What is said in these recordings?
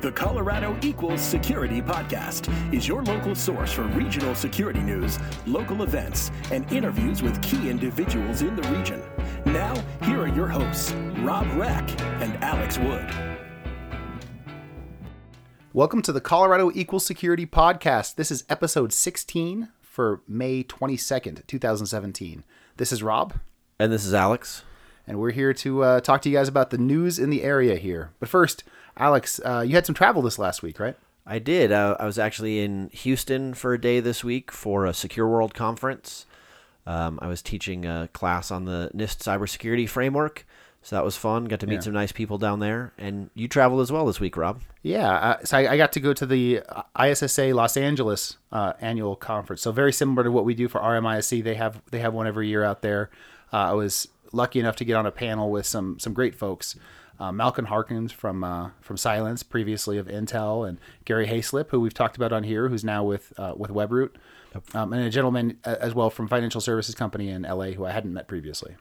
The Colorado Equals Security Podcast is your local source for regional security news, local events, and interviews with key individuals in the region. Now, here are your hosts, Rob Reck and Alex Wood. Welcome to the Colorado Equal Security Podcast. This is episode 16 for May 22nd, 2017. This is Rob, And this is Alex. and we're here to uh, talk to you guys about the news in the area here. But first, Alex, uh, you had some travel this last week, right? I did. Uh, I was actually in Houston for a day this week for a Secure World conference. Um, I was teaching a class on the NIST cybersecurity framework, so that was fun. Got to meet Yeah. some nice people down there. And you traveled as well this week, Rob. Yeah, uh, so I, I got to go to the ISSA Los Angeles uh, annual conference. So very similar to what we do for RMISC. They have they have one every year out there. Uh, I was lucky enough to get on a panel with some some great folks. Uh, Malcolm Harkins from uh, from Cylance, previously of Intel, and Gary Hayslip, who we've talked about on here, who's now with uh, with WebRoot, um, and a gentleman uh, as well from financial services company in LA who I hadn't met previously.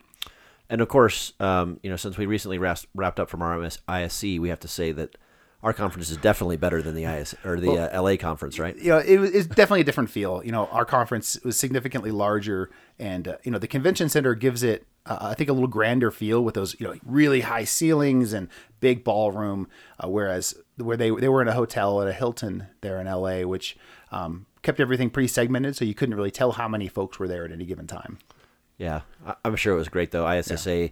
And of course, um, you know, since we recently wrapped, wrapped up from our ISC, we have to say that our conference is definitely better than the IS or the uh, LA conference, right? you know, it was it's definitely a different feel. You know, our conference was significantly larger, and uh, you know, the convention center gives it, uh, I think, a little grander feel with those, you know, really high ceilings and big ballroom. Uh, whereas where they they were in a hotel at a Hilton there in L.A., which um, kept everything pretty segmented, so you couldn't really tell how many folks were there at any given time. Yeah, I- I'm sure it was great though. ISSA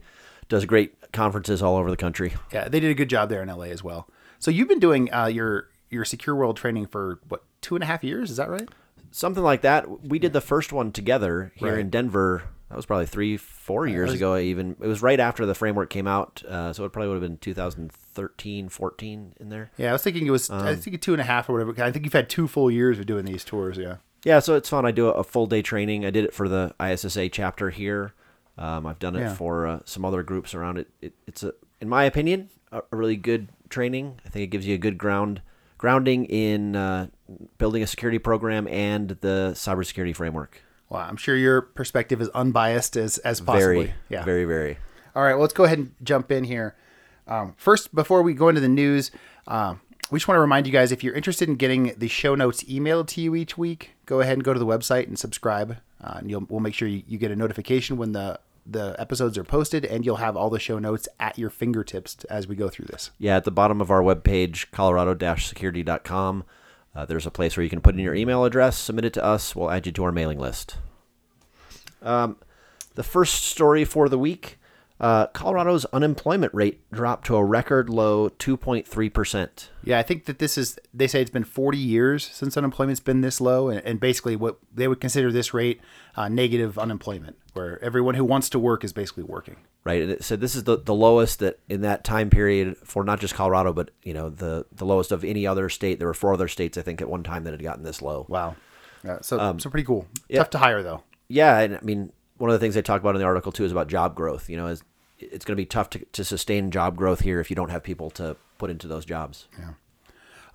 does great conferences all over the country. Yeah, they did a good job there in L.A. as well. So you've been doing uh, your your secure world training for what two and a half years? Is that right? something like that. We did the first one together here Right. in Denver. That was probably three, four years was- ago. Even it was right after the framework came out, uh, so it probably would have been 2013, 14 in there. Yeah, I was thinking it was. I think two and a half or whatever. I think you've had two full years of doing these tours. Yeah. Yeah, so it's fun. I do a, full day training. I did it for the ISSA chapter here. Um, I've done it Yeah. for uh, some other groups around it. it. It's a, in my opinion, a really good training. I think it gives you a good ground grounding in uh, building a security program and the cybersecurity framework. Well, I'm sure your perspective is unbiased as as possibly. Very, yeah. very, very. All right. Well, let's go ahead and jump in here. Um, first, before we go into the news, um, we just want to remind you guys if you're interested in getting the show notes emailed to you each week, go ahead and go to the website and subscribe. Uh, and you'll we'll make sure you, you get a notification when the the episodes are posted, and you'll have all the show notes at your fingertips as we go through this. Yeah, at the bottom of our webpage, colorado-security.com, uh, there's a place where you can put in your email address, submit it to us. We'll add you to our mailing list. Um, the first story for the week uh, Colorado's unemployment rate dropped to a record low 2.3%. Yeah, I think that this is. They say it's been 40 years since unemployment's been this low, and, and basically what they would consider this rate uh, negative unemployment, where everyone who wants to work is basically working. Right, and it said this is the, the lowest that in that time period for not just Colorado, but you know the the lowest of any other state. There were four other states I think at one time that had gotten this low. Wow. Yeah, so so pretty cool. yeah. Tough to hire though. Yeah, and I mean, one of the things they talk about in the article too is about job growth. You know, is it's going to be tough to, to sustain job growth here if you don't have people to put into those jobs.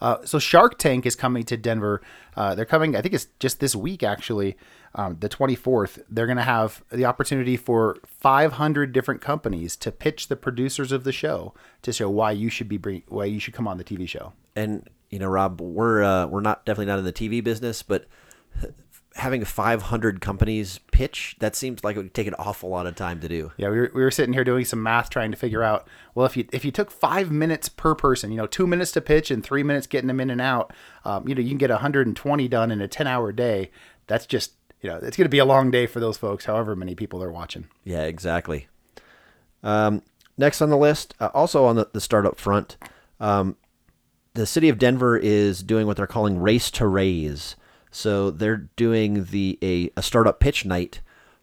Uh, so Shark Tank is coming to Denver. Uh, they're coming. I think it's just this week actually, um, the 24th. They're going to have the opportunity for 500 different companies to pitch the producers of the show to show why you should be bring, why you should come on the TV show. And you know, Rob, we're uh, we're not definitely not in the TV business, but having 500 companies pitch that seems like it would take an awful lot of time to do. Yeah, we were, we were sitting here doing some math trying to figure out. Well, if you if you took five minutes per person, you know, two minutes to pitch and three minutes getting them in and out, um, you know, you can get 120 done in a 10 hour day. That's just you know, it's going to be a long day for those folks. However many people are watching. Yeah, exactly. Um, next on the list, uh, also on the, the startup front, um, the city of Denver is doing what they're calling Race to Raise. So they're doing the a, a startup pitch night.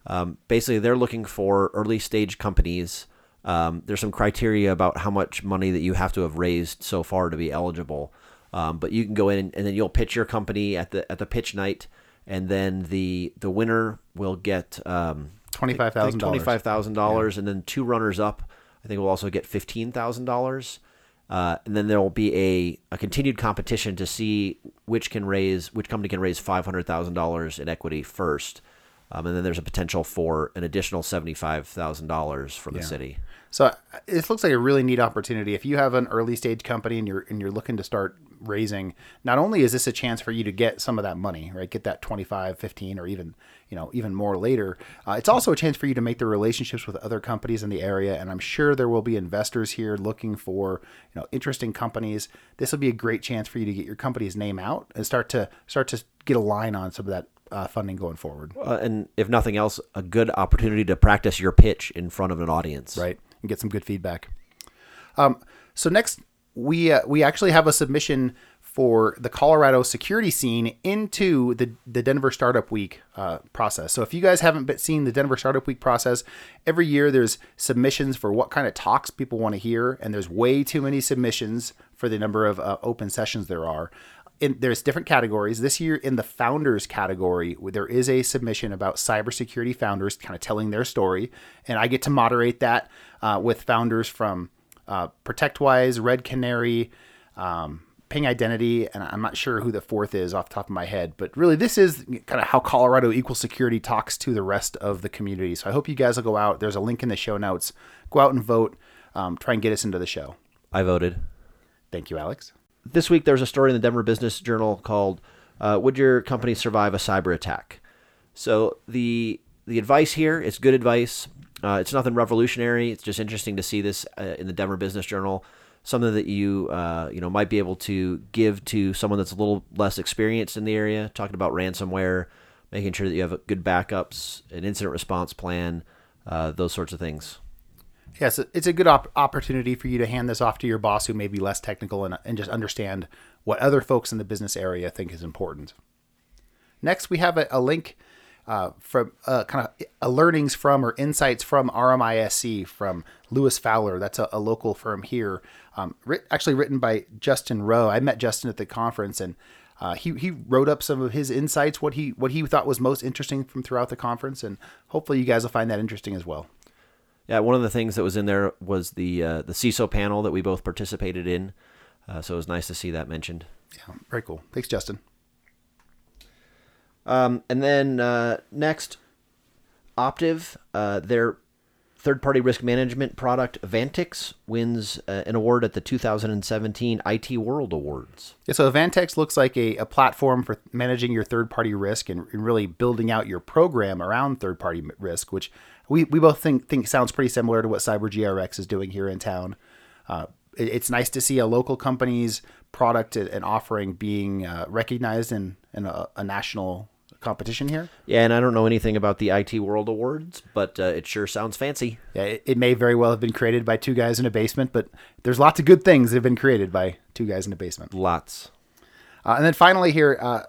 Um, basically, they're looking for early stage companies. Um, there's some criteria about how much money that you have to have raised so far to be eligible. Um, but you can go in and then you'll pitch your company at the at the pitch night, and then the the winner will get um, $25,000. Dollars, and then two runners up. I think will also get fifteen thousand dollars. Uh, and then there will be a, a continued competition to see which can raise which company can raise five hundred thousand dollars in equity first. Um, and then there's a potential for an additional seventy-five thousand dollars from the city. So uh, it looks like a really neat opportunity. If you have an early stage company and you're and you're looking to start raising, not only is this a chance for you to get some of that money, right? Get that 25, 15 or even, you know, even more later. Uh, it's also a chance for you to make the relationships with other companies in the area and I'm sure there will be investors here looking for, you know, interesting companies. This will be a great chance for you to get your company's name out and start to start to get a line on some of that uh, funding going forward. Uh, and if nothing else, a good opportunity to practice your pitch in front of an audience. Right. And get some good feedback. Um, so next, we uh, we actually have a submission for the Colorado security scene into the, the Denver Startup Week uh, process. So if you guys haven't been seen the Denver Startup Week process, every year there's submissions for what kind of talks people want to hear, and there's way too many submissions for the number of uh, open sessions there are. In, there's different categories. This year, in the founders category, there is a submission about cybersecurity founders kind of telling their story, and I get to moderate that uh, with founders from uh, ProtectWise, Red Canary, um, Ping Identity, and I'm not sure who the fourth is off the top of my head, but really this is kind of how Colorado Equal Security talks to the rest of the community. So I hope you guys will go out. There's a link in the show notes. Go out and vote. Um, try and get us into the show. I voted. Thank you, Alex. This week there's a story in the Denver Business Journal called uh, "Would Your Company Survive a Cyber Attack?" So the the advice here is good advice. Uh, it's nothing revolutionary. It's just interesting to see this uh, in the Denver Business Journal. Something that you uh, you know might be able to give to someone that's a little less experienced in the area. Talking about ransomware, making sure that you have good backups, an incident response plan, uh, those sorts of things. Yes, it's a good op- opportunity for you to hand this off to your boss who may be less technical and, and just understand what other folks in the business area think is important. Next, we have a, a link uh, from uh, kind of a learnings from or insights from RMISC from Lewis Fowler. That's a, a local firm here, um, writ- actually written by Justin Rowe. I met Justin at the conference and. Uh, he, he wrote up some of his insights, what he what he thought was most interesting from throughout the conference, and hopefully you guys will find that interesting as well. Yeah, one of the things that was in there was the uh, the CISO panel that we both participated in. Uh, so it was nice to see that mentioned. Yeah, very cool. Thanks, Justin. Um, and then uh, next, Optiv, uh, their third party risk management product, Evantix, wins uh, an award at the 2017 IT World Awards. Yeah, so Evantix looks like a, a platform for managing your third party risk and, and really building out your program around third party risk, which we, we both think, think sounds pretty similar to what CyberGRX is doing here in town. Uh, it, it's nice to see a local company's product and offering being uh, recognized in, in a, a national competition here. Yeah, and I don't know anything about the IT World Awards, but uh, it sure sounds fancy. Yeah, it, it, may very well have been created by two guys in a basement, but there's lots of good things that have been created by two guys in a basement. Lots. Uh, and then finally here, uh,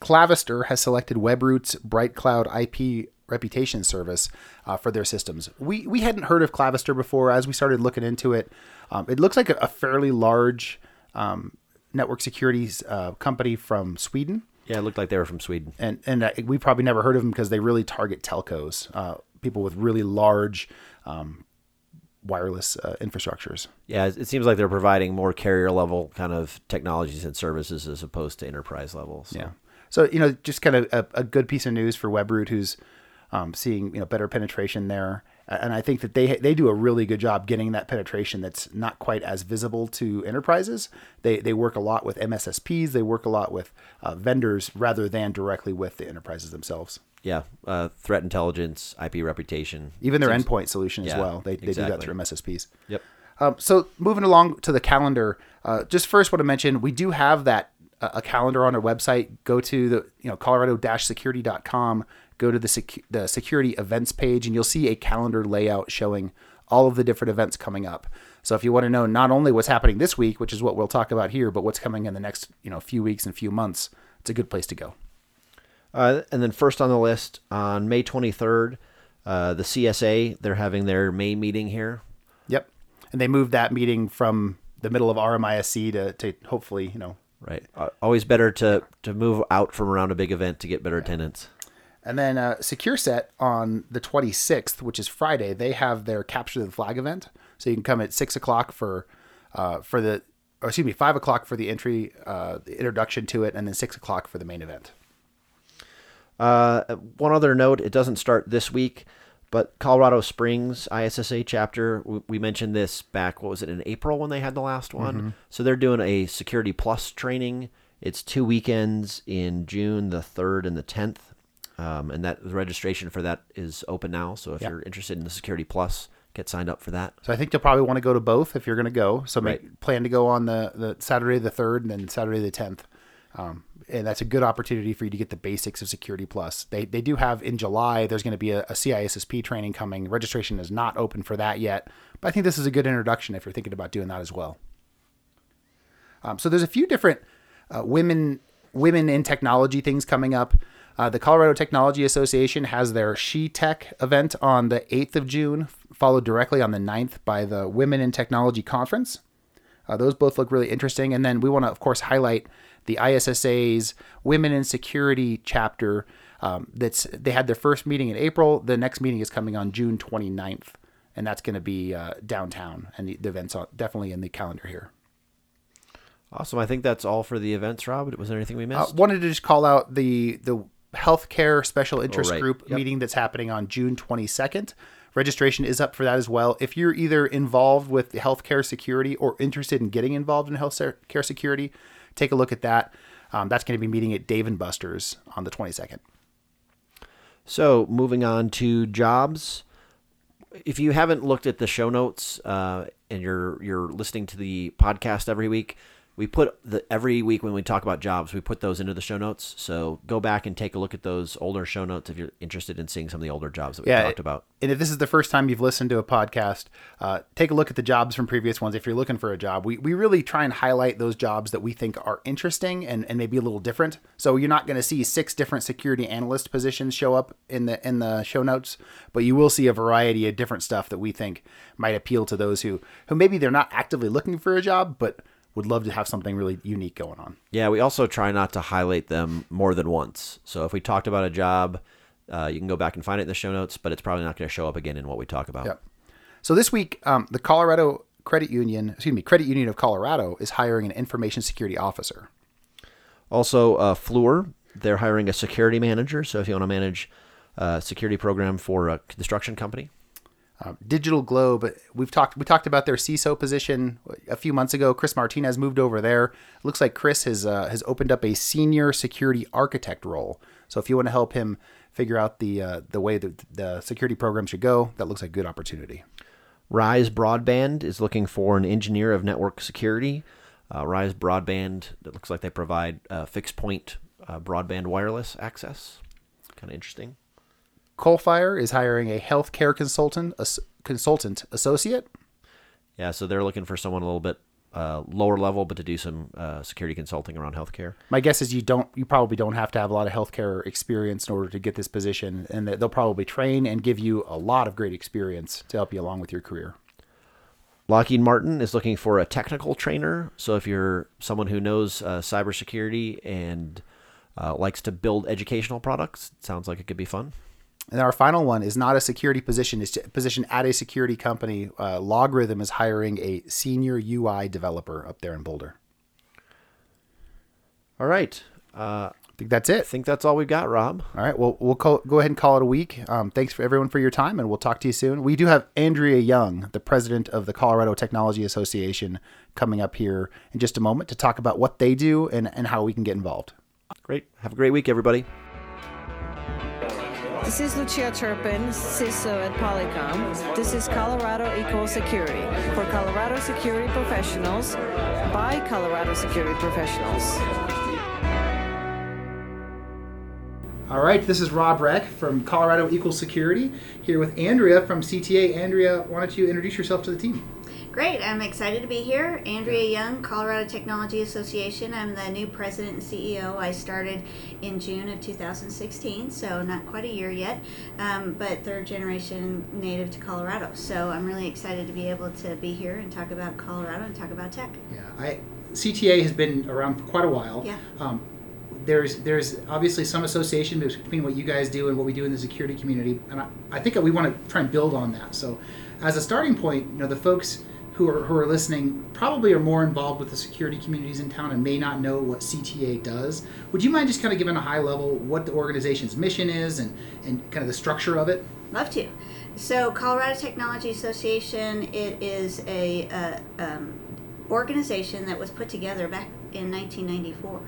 Clavister has selected WebRoot's Bright Cloud IP reputation service uh, for their systems. We we hadn't heard of Clavister before. As we started looking into it, um, it looks like a, a fairly large um, network security uh, company from Sweden. Yeah, it looked like they were from Sweden. And and uh, we probably never heard of them because they really target telcos, uh, people with really large um, wireless uh, infrastructures. Yeah, it seems like they're providing more carrier level kind of technologies and services as opposed to enterprise levels. So. Yeah. So you know, just kind of a, a, good piece of news for WebRoot, who's um, seeing you know better penetration there and I think that they they do a really good job getting that penetration that's not quite as visible to enterprises. They they work a lot with MSSPs, they work a lot with uh, vendors rather than directly with the enterprises themselves. Yeah, uh, threat intelligence, IP reputation, even their seems, endpoint solution yeah, as well. They they exactly. do that through MSSPs. Yep. Um, so moving along to the calendar, uh, just first want to mention we do have that uh, a calendar on our website. Go to the you know colorado-security.com go to the, sec- the security events page and you'll see a calendar layout showing all of the different events coming up. So if you want to know not only what's happening this week, which is what we'll talk about here, but what's coming in the next you know few weeks and few months, it's a good place to go. Uh, and then first on the list on May 23rd, uh, the CSA they're having their May meeting here. Yep, and they moved that meeting from the middle of RMISC to, to hopefully you know right. Uh, always better to to move out from around a big event to get better attendance. And then uh, Secure Set on the 26th, which is Friday, they have their Capture the Flag event. So you can come at six o'clock for uh, for the, or excuse me, five o'clock for the entry, uh, the introduction to it, and then six o'clock for the main event. Uh, one other note: it doesn't start this week, but Colorado Springs ISSA chapter. We, we mentioned this back. What was it in April when they had the last one? So they're doing a Security Plus training. It's two weekends in June, the third and the tenth, um, and that the registration for that is open now. So if Yeah. you're interested in the Security Plus, get signed up for that. So I think you'll probably want to go to both if you're going to go. So make, Right. plan to go on the, the Saturday the third and then Saturday the tenth. Um, and that's a good opportunity for you to get the basics of Security Plus. They, they do have in July. There's going to be a, a CISSP training coming. Registration is not open for that yet, but I think this is a good introduction if you're thinking about doing that as well. Um, so there's a few different uh, women women in technology things coming up. Uh, the Colorado Technology Association has their She Tech event on the 8th of June, followed directly on the 9th by the Women in Technology Conference. Uh, those both look really interesting. And then we want to, of course, highlight the ISSA's Women in Security chapter. Um, that's they had their first meeting in April. The next meeting is coming on June 29th, and that's going to be uh, downtown. And the, the event's on- definitely in the calendar here. Awesome. I think that's all for the events, Rob. Was there anything we missed? Uh, missed? wanted to just call out the the healthcare special interest right. group Yep. meeting that's happening on June 22nd. Registration is up for that as well. If you're either involved with healthcare security or interested in getting involved in healthcare security, take a look at that. Um, that's going to be meeting at Dave and Buster's on the 22nd. So, moving on to jobs. If you haven't looked at the show notes uh, and you're you're listening to the podcast every week, we put the every week when we talk about jobs, we put those into the show notes. So go back and take a look at those older show notes if you're interested in seeing some of the older jobs that we Yeah, talked about. And if this is the first time you've listened to a podcast, uh, take a look at the jobs from previous ones. If you're looking for a job, we, we really try and highlight those jobs that we think are interesting and, and maybe a little different. So you're not going to see six different security analyst positions show up in the in the show notes, but you will see a variety of different stuff that we think might appeal to those who who maybe they're not actively looking for a job, but would love to have something really unique going on. Yeah, we also try not to highlight them more than once. So if we talked about a job, uh, you can go back and find it in the show notes, but it's probably not going to show up again in what we talk about. Yep. So this week, um, the Colorado Credit Union, excuse me, Credit Union of Colorado is hiring an information security officer. Also, uh, Fluor, they're hiring a security manager. So if you want to manage a security program for a construction company, Um, Digital Globe, we've talked we talked about their CISO position a few months ago. Chris Martinez moved over there. looks like Chris has uh, has opened up a senior security architect role. So if you want to help him figure out the uh, the way that the security program should go, that looks like a good opportunity. Rise Broadband is looking for an engineer of network security. Uh, Rise Broadband, it looks like they provide uh, fixed point uh, broadband wireless access. Kind of interesting. Coalfire is hiring a healthcare consultant as, consultant associate. Yeah, so they're looking for someone a little bit uh, lower level, but to do some uh, security consulting around healthcare. My guess is you don't you probably don't have to have a lot of healthcare experience in order to get this position, and that they'll probably train and give you a lot of great experience to help you along with your career. Lockheed Martin is looking for a technical trainer. So if you're someone who knows uh, cybersecurity and uh, likes to build educational products, it sounds like it could be fun. And our final one is not a security position; it's a position at a security company. Uh, LogRhythm is hiring a senior UI developer up there in Boulder. All right. Uh, I think that's it. I think that's all we've got, Rob. All right, well, we'll call, go ahead and call it a week. Um, thanks for everyone for your time, and we'll talk to you soon. We do have Andrea Young, the president of the Colorado Technology Association, coming up here in just a moment to talk about what they do and, and how we can get involved. Great. Have a great week, everybody. This is Lucia Turpin, CISO at Polycom. This is Colorado Equal Security for Colorado security professionals by Colorado security professionals. All right, this is Rob Reck from Colorado Equal Security here with Andrea from CTA. Andrea, why don't you introduce yourself to the team? Great, I'm excited to be here. Andrea Young, Colorado Technology Association. I'm the new president and CEO. I started in June of 2016, so not quite a year yet, um, but third generation native to Colorado. So I'm really excited to be able to be here and talk about Colorado and talk about tech. Yeah, I CTA has been around for quite a while. Yeah. Um, there's there's obviously some association between what you guys do and what we do in the security community, and I, I think we want to try and build on that. So, as a starting point, you know, the folks who are who are listening probably are more involved with the security communities in town and may not know what CTA does. Would you mind just kind of giving a high level what the organization's mission is and and kind of the structure of it? Love to. So, Colorado Technology Association, it is a uh, um, organization that was put together back in 1994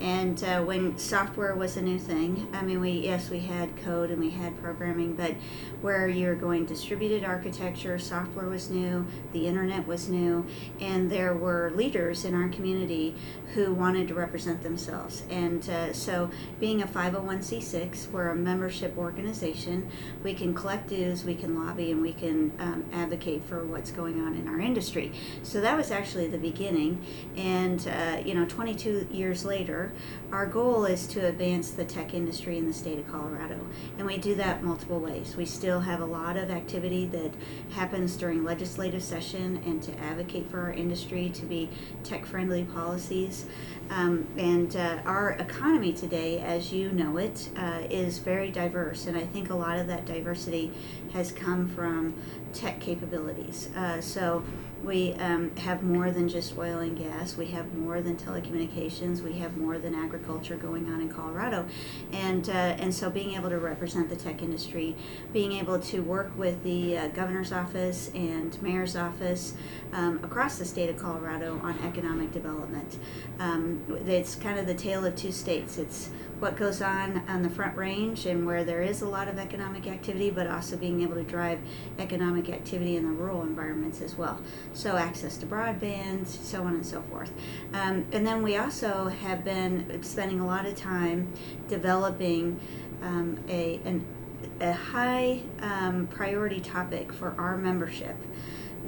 and uh, when software was a new thing i mean we yes we had code and we had programming but where you're going distributed architecture software was new the internet was new and there were leaders in our community who wanted to represent themselves. And uh, so being a 501c6 we're a membership organization. We can collect dues we can lobby and we can um, advocate for what's going on in our industry. So that was actually the beginning. And uh, you know 22 years later our goal is to advance the tech industry in the state of Colorado. And we do that multiple ways. We still have a lot of activity that happens during legislative session and to advocate for our industry to be tech friendly policies. Um, and uh, our economy today, as you know it, uh, is very diverse. And I think a lot of that diversity has come from tech capabilities. Uh, so we um, have more than just oil and gas. We have more than telecommunications. We have more than agriculture going on in Colorado, and uh, and so being able to represent the tech industry, being able to work with the uh, governor's office and mayor's office um, across the state of Colorado on economic development. Um, it's kind of the tale of two states. It's what goes on on the Front Range and where there is a lot of economic activity, but also being able to drive economic activity in the rural environments as well. So access to broadband, so on and so forth. Um, and then we also have been spending a lot of time developing um, a an, a high um, priority topic for our membership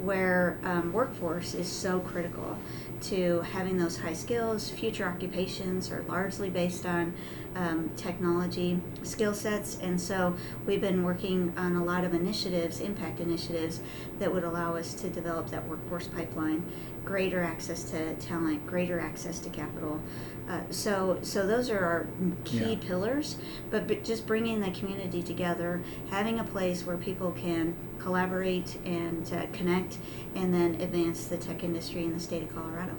where um, workforce is so critical to having those high skills. Future occupations are largely based on um, technology skill sets, and so we've been working on a lot of initiatives, impact initiatives, that would allow us to develop that workforce pipeline, greater access to talent, greater access to capital. Uh, so, so those are our key Yeah. pillars. But, but just bringing the community together, having a place where people can collaborate and uh, connect, and then advance the tech industry in the state of Colorado.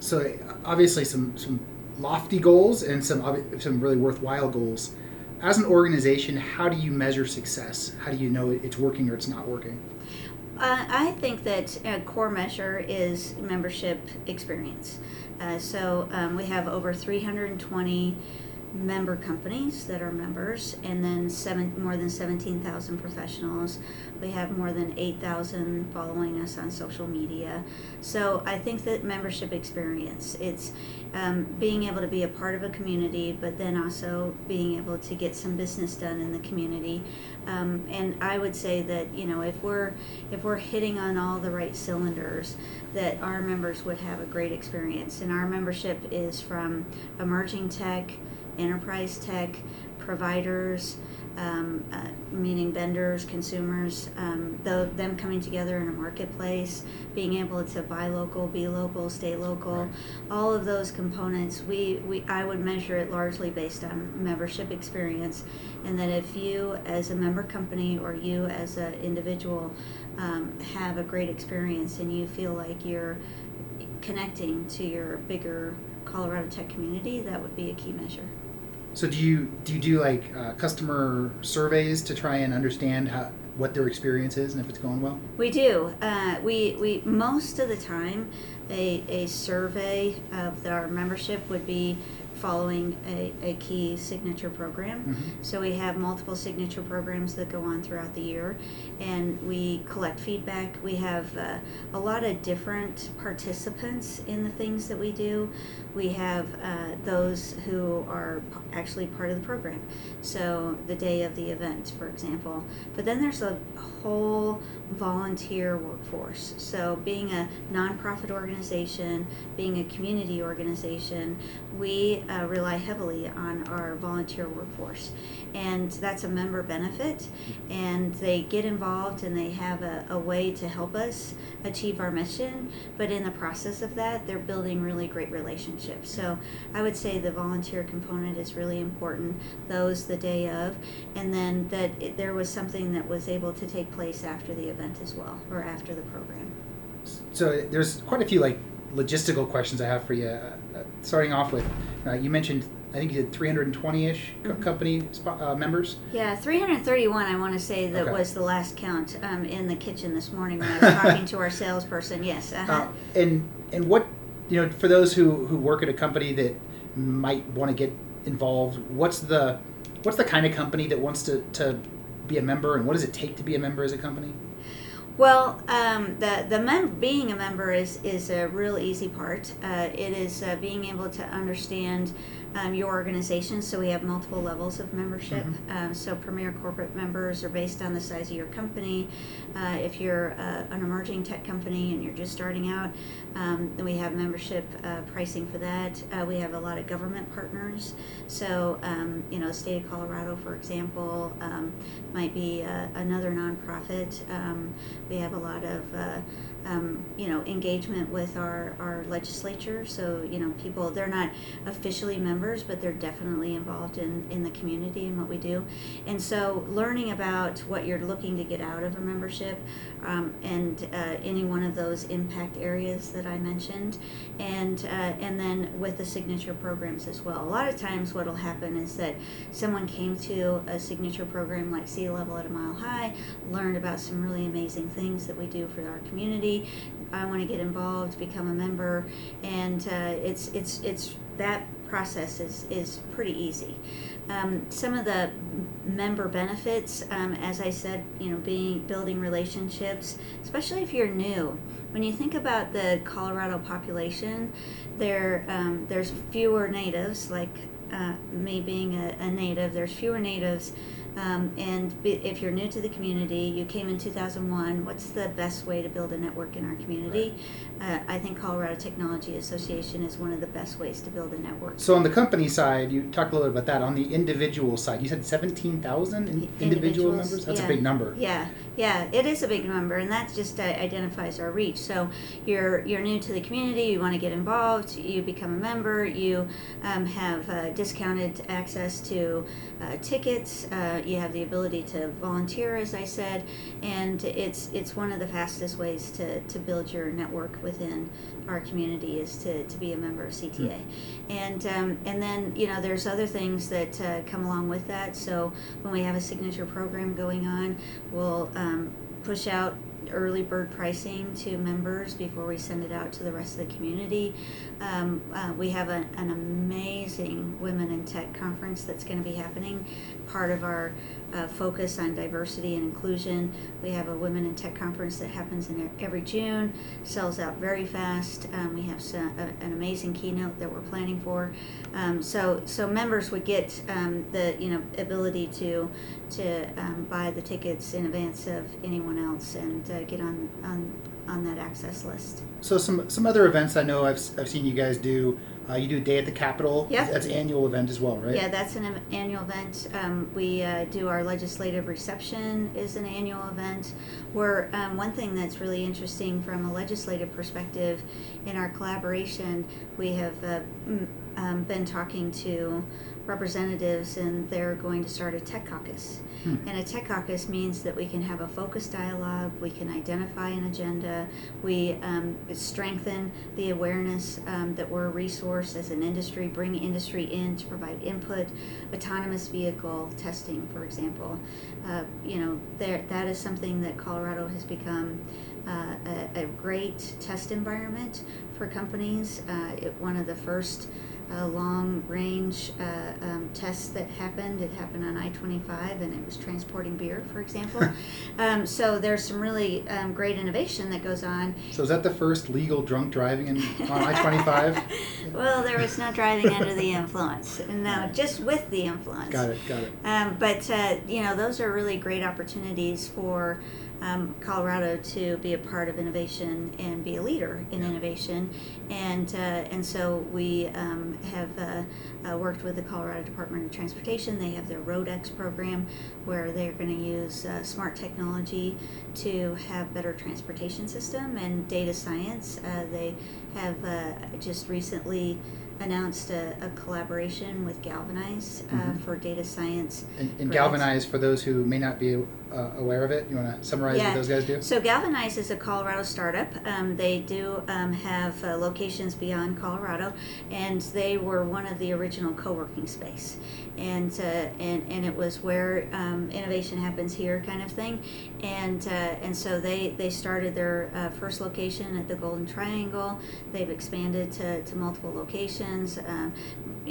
So obviously some some lofty goals and some some really worthwhile goals. As an organization, how do you measure success? How do you know it's working or it's not working? Uh, I think that a core measure is membership experience. Uh, so um, we have over 320 member companies that are members, and then seven more than 17,000 professionals. We have more than 8,000 following us on social media. So I think that membership experience, it's um, being able to be a part of a community, but then also being able to get some business done in the community. Um, and I would say that you know if we're if we're hitting on all the right cylinders, that our members would have a great experience. And our membership is from emerging tech, enterprise tech, providers, um, uh, meaning vendors, consumers, um, though them coming together in a marketplace, being able to buy local, be local, stay local, all of those components, we, we I would measure it largely based on membership experience, and that if you as a member company or you as an individual um, have a great experience and you feel like you're connecting to your bigger Colorado tech community, that would be a key measure. So do you do you do like uh, customer surveys to try and understand how what their experience is and if it's going well? We do. Uh, we we most of the time, a, a survey of our membership would be following a, a key signature program. So we have multiple signature programs that go on throughout the year, and we collect feedback. We have uh, a lot of different participants in the things that we do. We have uh, those who are p- actually part of the program. So the day of the event, for example. But then there's a whole volunteer workforce. So being a nonprofit organization, being a community organization, we uh, rely heavily on our volunteer workforce. And that's a member benefit. And they get involved and they have a, a way to help us achieve our mission. But in the process of that, they're building really great relationships. So I would say the volunteer component is really important, those the day of. And then that it, there was something that was able to take place after the event as well, or after the program. so there's quite a few like logistical questions I have for you. Uh, starting off with, uh, you mentioned I think you did 320-ish Mm-hmm. company uh, members. Yeah, 331, I want to say that Okay. was the last count um, in the kitchen this morning when I was talking to our salesperson. Yes. Uh-huh. Uh, and and what you know for those who who work at a company that might want to get involved, what's the what's the kind of company that wants to to be a member, and what does it take to be a member as a company? Well, um, the the mem- being a member is is a real easy part. Uh, it is uh, being able to understand um, your organization. So we have multiple levels of membership. Um, so premier corporate members are based on the size of your company. Uh, if you're uh, an emerging tech company and you're just starting out, um, then we have membership uh, pricing for that. Uh, we have a lot of government partners. So um, you know, state of Colorado, for example, um, might be uh, another nonprofit. Um, we have a lot of uh, um, you know engagement with our, our legislature. So you know people they're not officially members but they're definitely involved in, in the community and what we do. And so learning about what you're looking to get out of a membership um, and uh, any one of those impact areas that I mentioned and uh, and then with the signature programs as well. A lot of times what will happen is that someone came to a signature program like C-Level at a Mile High learned about some really amazing things that we do for our community I want to get involved, become a member, and uh, it's it's it's that process is is pretty easy. Um, some of the member benefits, um, as I said, you know, being building relationships, especially if you're new. When you think about the Colorado population, there um, there's fewer natives, like uh, me being a, a native. There's fewer natives. Um, and be, if you're new to the community, you came in 2001, what's the best way to build a network in our community? Uh, I think Colorado Technology Association is one of the best ways to build a network. So on the company side, you talked a little bit about that. On the individual side, you said seventeen thousand in individual Individuals, members. That's yeah. a big number. Yeah, yeah, it is a big number, and that just uh, identifies our reach. So you're you're new to the community, you want to get involved, you become a member, you um, have uh, discounted access to uh, tickets, uh, you have the ability to volunteer, as I said, and it's it's one of the fastest ways to, to build your network within our community is to, to be a member of CTA, and um, and then you know there's other things that uh, come along with that. So when we have a signature program going on, we'll um, push out early bird pricing to members before we send it out to the rest of the community. Um, uh, we have a, an amazing Women in Tech conference that's going to be happening. Part of our uh, focus on diversity and inclusion. We have a Women in Tech conference that happens in every June, sells out very fast. Um, we have some, a, an amazing keynote that we're planning for. Um, so, so members would get um, the you know ability to to um, buy the tickets in advance of anyone else and uh, get on, on on that access list. So some some other events I know I've, I've seen you guys do. Uh, you do a Day at the Capitol. Yeah. That's an annual event as well, right? Yeah, that's an annual event. Um, we uh, do our legislative reception is an annual event. Where um, one thing that's really interesting from a legislative perspective, in our collaboration, we have uh, m- um, been talking to representatives, and they're going to start a tech caucus. And a tech caucus means that we can have a focused dialogue, we can identify an agenda, we um, strengthen the awareness um, that we're a resource as an industry, bring industry in to provide input, autonomous vehicle testing, for example. Uh, you know, there, that is something that Colorado has become uh, a, a great test environment for companies. Uh, it, one of the first uh, long range uh, um, tests that happened. It happened on I 25 and it was transporting beer, for example. um, so there's some really um, great innovation that goes on. So is that the first legal drunk driving in, on I twenty five? Well, there was no driving under the influence. No, just with the influence. Got it. Got it. Um, but uh, you know, those are really great opportunities for um, Colorado to be a part of innovation and be a leader in innovation, and uh, and so we um, have uh, uh, worked with the Colorado Department of Transportation. They have their RoadX program, where they're going to use uh, smart technology to have better transportation system and data science. Uh, they have uh, just recently announced a, a collaboration with Galvanize uh, Mm-hmm. for data science. And, and. Galvanize, for those who may not be uh, aware of it, you want to summarize what those guys do? So Galvanize is a Colorado startup. Um, they do um, have uh, locations beyond Colorado, and they were one of the original co-working space, and uh, and and it was where um, innovation happens here, kind of thing, and uh, and so they they started their uh, first location at the Golden Triangle. They've expanded to, to multiple locations. Um,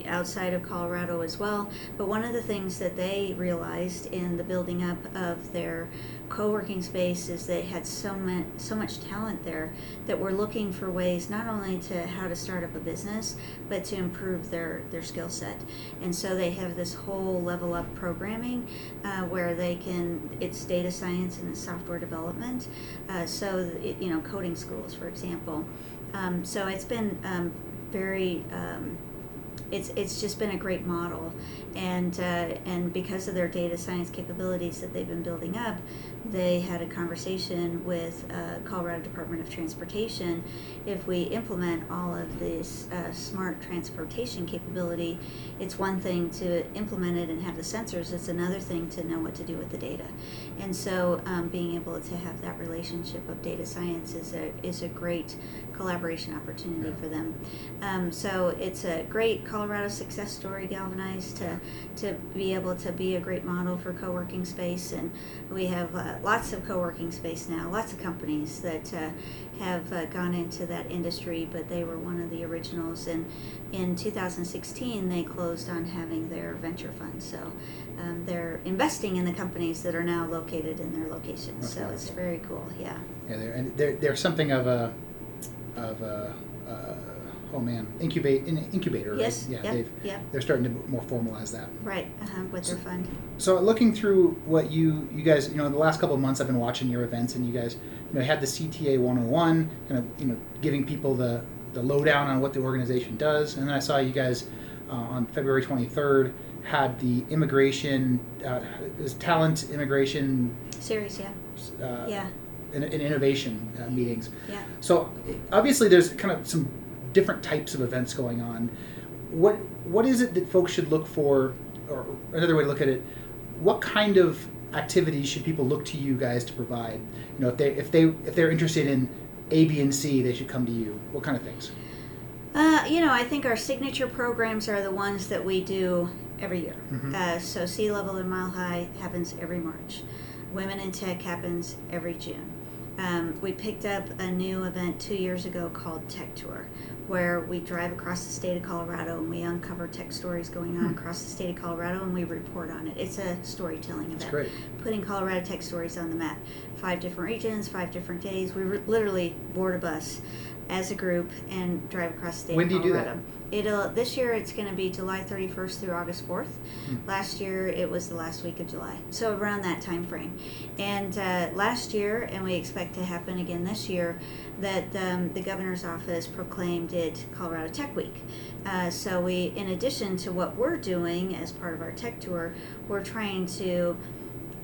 outside of Colorado as well. But one of the things that they realized in the building up of their co-working space is they had so much so much talent there that were looking for ways not only to how to start up a business but to improve their their skill set. And so they have this whole level up programming uh, where they can it's data science and software development uh, so it, you know coding schools for example. Um, so it's been um, very um, it's it's just been a great model, and uh, and because of their data science capabilities that they've been building up, they had a conversation with uh, Colorado Department of Transportation. If we implement all of this uh, smart transportation capability, it's one thing to implement it and have the sensors. It's another thing to know what to do with the data, and so um, being able to have that relationship of data science is a is a great collaboration opportunity for them. Um, so it's a great Colorado success story, galvanized to to be able to be a great model for co-working space, and we have uh, lots of co-working space now, lots of companies that uh, have uh, gone into that industry, but they were one of the originals. And in 2016, they closed on having their venture fund, so. Um, they're investing in the companies that are now located in their locations, so it's very cool. Yeah. Yeah, they're, and they're, they're something of a, of a, uh, oh man, incubate, an incubator, right? Yeah, yep, they've, yep. they're starting to more formalize that. Right, uh-huh, with their fund. So looking through what you you guys you know the last couple of months I've been watching your events and you guys you know had the CTA 101 kind of you know giving people the the lowdown on what the organization does and then I saw you guys uh, on February 23rd had the immigration uh, it was talent immigration Series, yeah, uh, yeah, and, and innovation uh, meetings. yeah. So obviously, there's kind of some different types of events going on. What what is it that folks should look for, or another way to look at it? What kind of activities should people look to you guys to provide? You know, if they if they if they're interested in A, B, and C, they should come to you. What kind of things? Uh, you know, I think our signature programs are the ones that we do every year. Uh, so, C-Level and Mile High happens every March. Women in Tech happens every June. Um, we picked up a new event two years ago called Tech Tour, where we drive across the state of Colorado and we uncover tech stories going on across the state of Colorado and we report on it. It's a storytelling event. great. Putting Colorado tech stories on the map. Five different regions, five different days. We re- literally board a bus as a group and drive across the state When do you do that? Colorado. It'll this year it's going to be July 31st through August 4th. Hmm. Last year it was the last week of July, so around that time frame. And uh, last year, and we expect to happen again this year, that um, the governor's office proclaimed it Colorado Tech Week. Uh, so we, in addition to what we're doing as part of our tech tour, we're trying to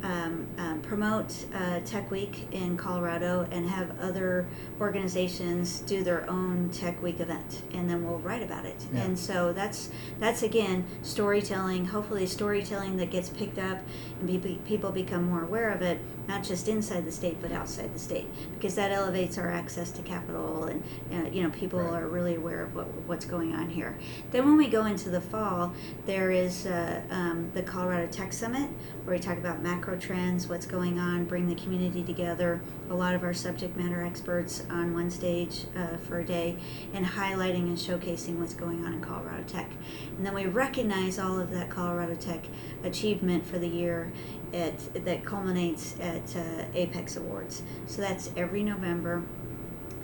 um, um, promote uh, Tech Week in Colorado and have other organizations do their own Tech Week event, and then we'll write about it. Yeah. And so that's that's again storytelling. Hopefully, storytelling that gets picked up and be, people become more aware of it, not just inside the state but outside the state, because that elevates our access to capital, and uh, you know people Right. are really aware of what, what's going on here. Then when we go into the fall, there is uh, um, the Colorado Tech Summit, where we talk about macro trends, what's going on, bring the community together. A lot of our subject matter experts on one stage uh, for a day, and highlighting and showcasing what's going on in Colorado Tech. And then we recognize all of that Colorado Tech achievement for the year at, that culminates at uh, Apex Awards. So that's every November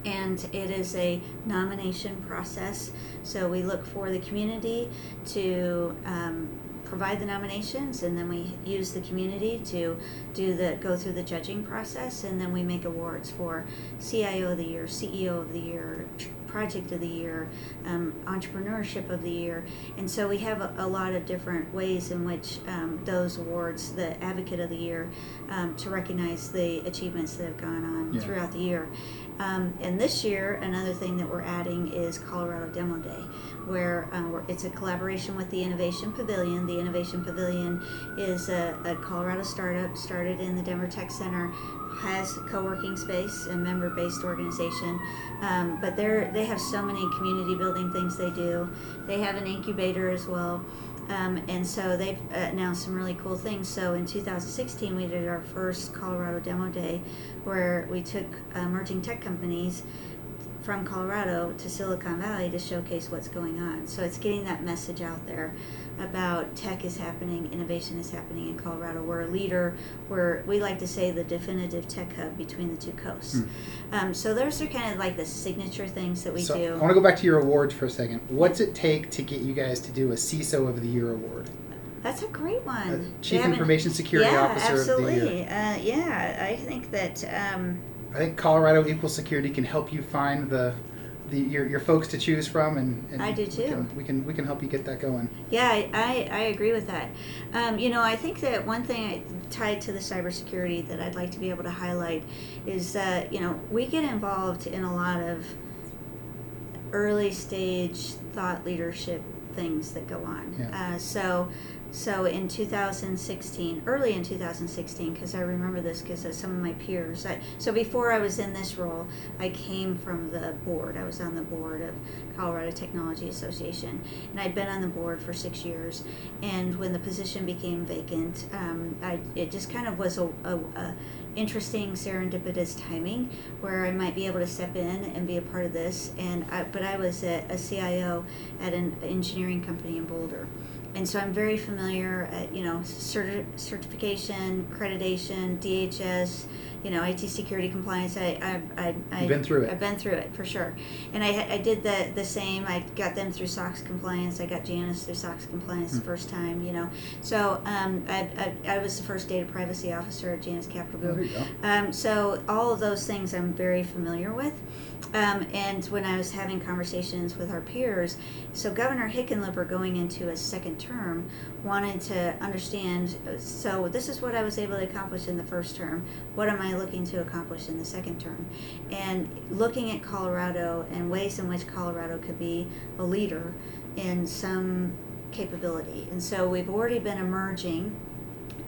and it is a nomination process. So we look for the community to um, provide the nominations, and then we use the community to do the go through the judging process, and then we make awards for CIO of the year, CEO of the year, project of the year, um, entrepreneurship of the year, and so we have a, a lot of different ways in which um, those awards, the advocate of the year, um, to recognize the achievements that have gone on Yeah. throughout the year. Um, and this year, another thing that we're adding is Colorado Demo Day, where uh, we're, it's a collaboration with the Innovation Pavilion. The Innovation Pavilion is a, a Colorado startup started in the Denver Tech Center, has a co-working space, a member-based organization, um, but they're they have so many community building things they do. They have an incubator as well. Um, and so they've announced some really cool things. So in 2016, we did our first Colorado Demo Day, where we took emerging tech companies from Colorado to Silicon Valley to showcase what's going on. So it's getting that message out there about tech is happening, innovation is happening in Colorado. We're a leader. We're we like to say the definitive tech hub between the two coasts. Um, so those are kind of like the signature things that we so do. I want to go back to your awards for a second. What's it take to get you guys to do a CISO of the Year award? That's a great one. Uh, Chief Information Security yeah, Officer absolutely. of the Year. Uh, yeah, I think that. Um, I think Colorado Equal Security can help you find the, the your, your folks to choose from, and, and I do We too. can, we can we can help you get that going. Yeah, I, I, I agree with that. Um, you know, I think that one thing I, tied to the cybersecurity that I'd like to be able to highlight is that, you know, we get involved in a lot of early stage thought leadership things that go on. Yeah. Uh, so, so in 2016, early in 2016, because I remember this because of some of my peers. I, so before I was in this role, I came from the board. I was on the board of Colorado Technology Association, and I'd been on the board for six years. And when the position became vacant, um, I, it just kind of was a, a, a interesting serendipitous timing where I might be able to step in and be a part of this. And I, but I was a, a CIO at an engineering company in Boulder, and so I'm very familiar at you know certi- certification, accreditation, DHS, you know IT security compliance. I I I You've been through it. I've been through it for sure, and I I did the the same. I got them through SOX compliance. I got Janus through SOX compliance Hmm. the first time. You know, so um, I, I I was the first data privacy officer at Janus Capital Group. there you go. Um, so all of those things I'm very familiar with. Um, and when I was having conversations with our peers, so Governor Hickenlooper going into his second term wanted to understand. So this is what I was able to accomplish in the first term. What am I looking to accomplish in the second term? And looking at Colorado and ways in which Colorado could be a leader in some capability. And so we've already been emerging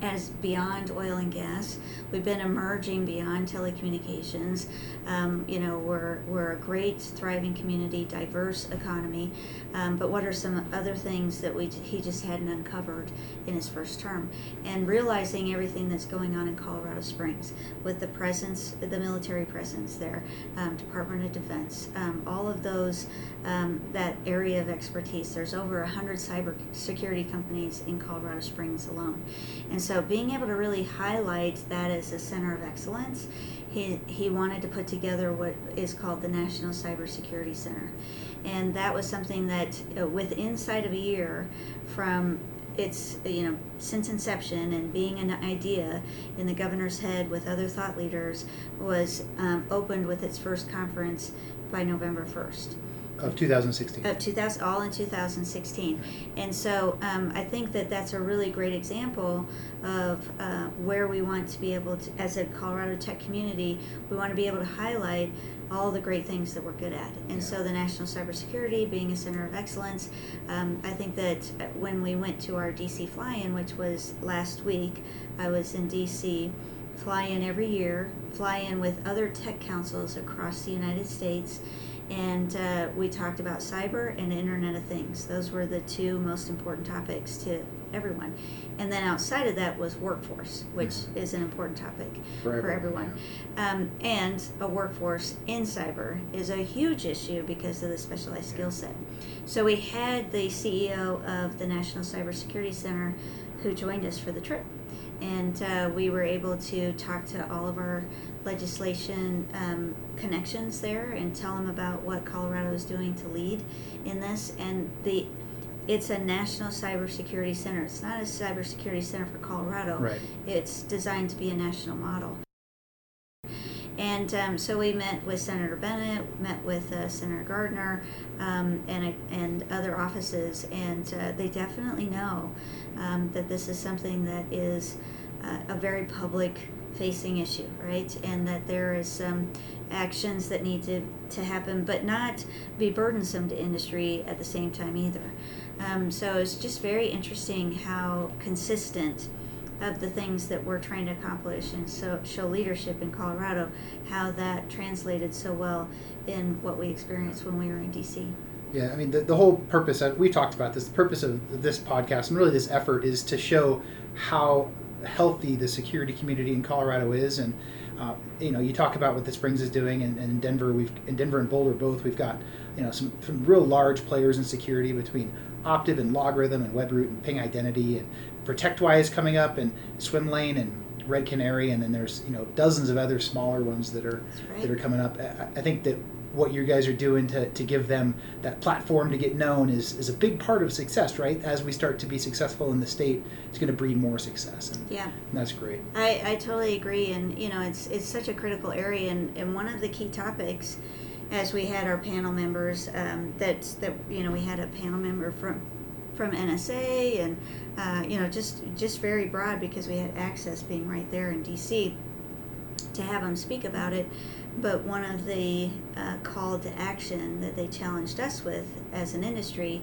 as beyond oil and gas. We've been emerging beyond telecommunications. Um, you know, we're, we're a great, thriving community, diverse economy. Um, but what are some other things that we he just hadn't uncovered in his first term? And realizing everything that's going on in Colorado Springs with the presence, the military presence there, um, Department of Defense, um, all of those, um, that area of expertise. There's over a hundred cybersecurity companies in Colorado Springs alone, and so being able to really highlight that as a center of excellence, he he wanted to put together what is called the National Cybersecurity Center, and that was something that uh, with inside of a year from it's you know since inception and being an idea in the governor's head with other thought leaders was um, opened with its first conference by November 1st Of 2016. of 2000 all in 2016 and so um, i think that that's a really great example of uh, where we want to be able to as a colorado tech community we want to be able to highlight all the great things that we're good at. And so the national cybersecurity being a center of excellence um, i think that uh, when we went to our dc fly-in which was last week i was in dc fly in every year, fly in with other tech councils across the United States, and uh, we talked about cyber and Internet of Things. Those were the two most important topics to everyone. And then outside of that was workforce, which is an important topic For for everyone, everyone. Um, and a workforce in cyber is a huge issue because of the specialized skill set. So we had the CEO of the National Cybersecurity Center who joined us for the trip and uh, we were able to talk to all of our legislation um, connections there and tell them about what Colorado is doing to lead in this. And the it's a national cybersecurity center. It's not a cybersecurity center for Colorado. Right. It's designed to be a national model. And um, so we met with Senator Bennet, met with uh, Senator Gardner, um, and and other offices, and uh, they definitely know um, that this is something that is uh, a very public facing issue, right? And that there is some actions that need to, to happen, but not be burdensome to industry at the same time either. Um, so it's just very interesting how consistent of the things that we're trying to accomplish and so show leadership in Colorado, how that translated so well in what we experienced when we were in DC. Yeah, I mean, the, the whole purpose, of, we talked about this, the purpose of this podcast and really this effort is to show how healthy the security community in Colorado is. And, uh, you know, you talk about what the Springs is doing, and, and, in Denver, we've in Denver and Boulder both, we've got you know some, some real large players in security between Optiv and LogRhythm and Webroot and Ping Identity and ProtectWise coming up and Swimlane and Red Canary, and then there's you know dozens of other smaller ones that are right. that are coming up. I, I think that what you guys are doing to, to give them that platform to get known is, is a big part of success, right? As we start to be successful in the state, it's going to breed more success. And, yeah. And that's great. I, I totally agree. And, you know, it's, it's such a critical area. And, and one of the key topics as we had our panel members um, that, that, you know, we had a panel member from from NSA and uh, you know just just very broad because we had access being right there in DC to have them speak about it. But one of the uh, call to action that they challenged us with as an industry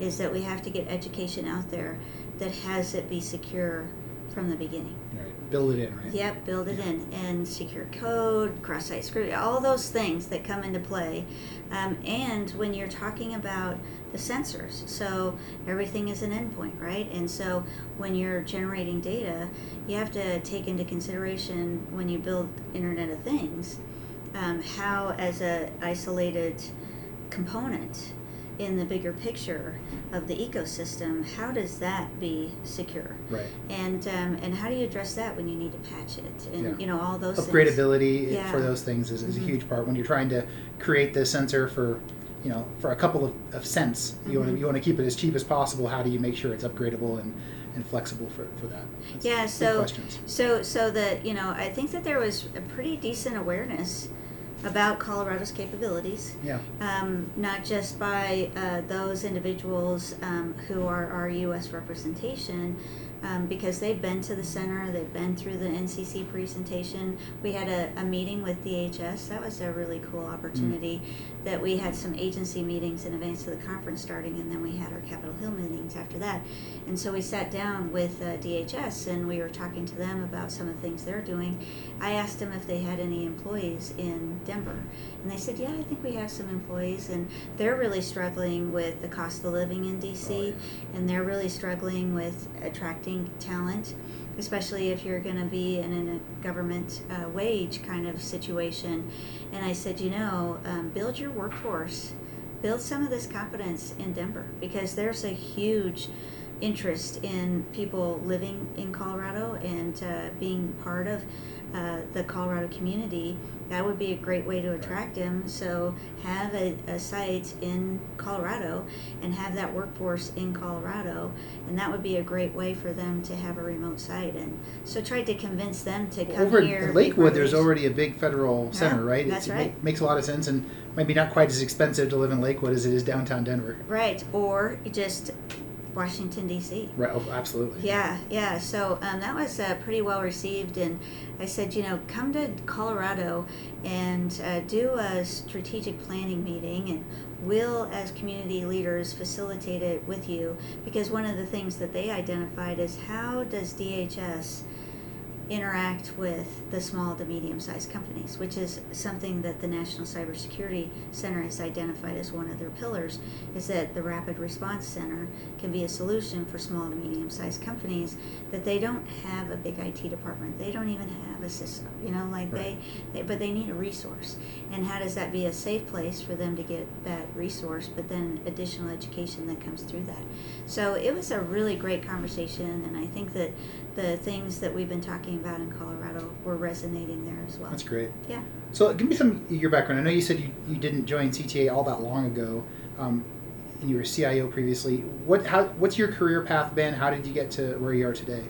is that we have to get education out there that has it be secure from the beginning. Right. Build it in, right? Yep, build it in. And secure code, cross site security, all those things that come into play. Um, and when you're talking about the sensors, so everything is an endpoint, right? And so when you're generating data, you have to take into consideration when you build Internet of Things um, how, as a isolated component, in the bigger picture of the ecosystem, how does that be secure? Right. And um, and how do you address that when you need to patch it? And Yeah. you know all those Upgradability things. Yeah. for those things is, is Mhm. a huge part. When you're trying to create the sensor for, you know, for a couple of, of cents, you want to mm-hmm. you want to keep it as cheap as possible. How do you make sure it's upgradable and, and flexible for, for that? That's Yeah. So so so that you know I think that there was a pretty decent awareness about Colorado's capabilities. Yeah. um, not just by uh, those individuals um, who are our U.S. representation, um, because they've been to the center, they've been through the NCC presentation. We had a, a meeting with DHS. That was a really cool opportunity. That we had some agency meetings in advance of the conference starting, and then we had our Capitol Hill meetings after that. And so we sat down with uh, DHS and we were talking to them about some of the things they're doing. I asked them if they had any employees in Denver, and they said, "Yeah, I think we have some employees, and they're really struggling with the cost of living in DC, and they're really struggling with attracting talent." Especially if you're going to be in a government uh, wage kind of situation. And I said, you know, um, build your workforce, build some of this competence in Denver because there's a huge interest in people living in Colorado and uh, being part of uh, the Colorado community. That would be a great way to attract him. So have a, a site in Colorado and have that workforce in Colorado, and that would be a great way for them to have a remote site. And so tried to convince them to come Over here. in Lakewood, there's already a big federal center, right? that's it right. ma- makes a lot of sense, and maybe not quite as expensive to live in Lakewood as it is downtown Denver. right, or just Washington D.C. Right. Oh, absolutely. Yeah, yeah. So um, that was uh, pretty well received, and I said, you know, come to Colorado and uh, do a strategic planning meeting, and we'll, as community leaders, facilitate it with you. Because one of the things that they identified is how does DHS interact with the small to medium sized companies, which is something that the National Cybersecurity Center has identified as one of their pillars, is that the Rapid Response Center can be a solution for small to medium sized companies that they don't have a big IT department. They don't even have a system, you know, like they, they, but they need a resource. And how does that be a safe place for them to get that resource, but then additional education that comes through that? So it was a really great conversation, and I think that the things that we've been talking about in Colorado were resonating there as well. That's great. Yeah. So, give me some of your background. I know you said you, you didn't join CTA all that long ago, um, and you were CIO previously. What how what's your career path been? How did you get to where you are today?